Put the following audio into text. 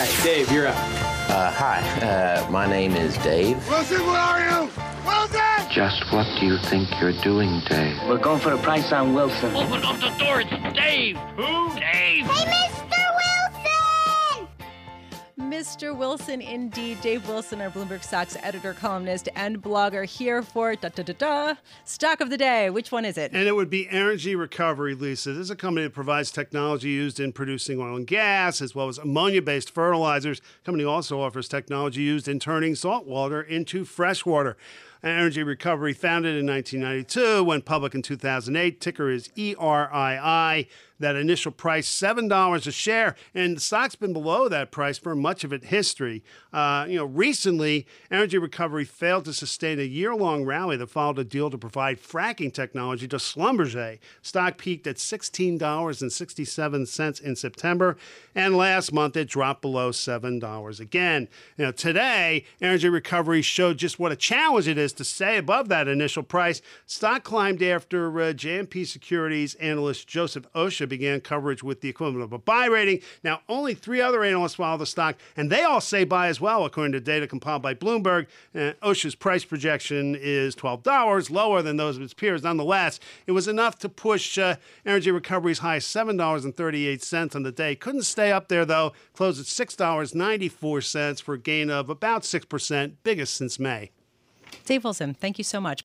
right, Dave, you're up. Uh, hi, uh, my name is Dave. Wilson, where are you? Wilson! Just what do you think you're doing, Dave? We're going for a price on Wilson. Open up the door. It's Dave. Who? Dave. Hey, Mr. Mr. Wilson, indeed. Dave Wilson, our Bloomberg Stocks editor, columnist, and blogger, here for da da da da stock of the day. Which one is it? And it would be Energy Recovery, Lisa. This is a company that provides technology used in producing oil and gas, as well as ammonia based fertilizers. The company also offers technology used in turning salt water into fresh water. Energy Recovery, founded in 1992, went public in 2008. Ticker is ERII. That initial price, $7 a share, and the stock's been below that price for much of its history. Uh, you know, recently, Energy Recovery failed to sustain a year-long rally that followed a deal to provide fracking technology to Schlumberger. Stock peaked at $16.67 in September, and last month it dropped below $7 again. You know, today, Energy Recovery showed just what a challenge it is to stay above that initial price. Stock climbed after uh, JMP Securities analyst Joseph Osha began coverage with the equivalent of a buy rating. Now, only three other analysts follow the stock, and they all say buy as well, according to data compiled by Bloomberg. Uh, Osha's price projection is $12, lower than those of its peers. Nonetheless, it was enough to push uh, Energy Recovery's high $7.38 on the day. Couldn't stay up there, though. Closed at $6.94 for a gain of about 6%, biggest since May. Dave Wilson, thank you so much.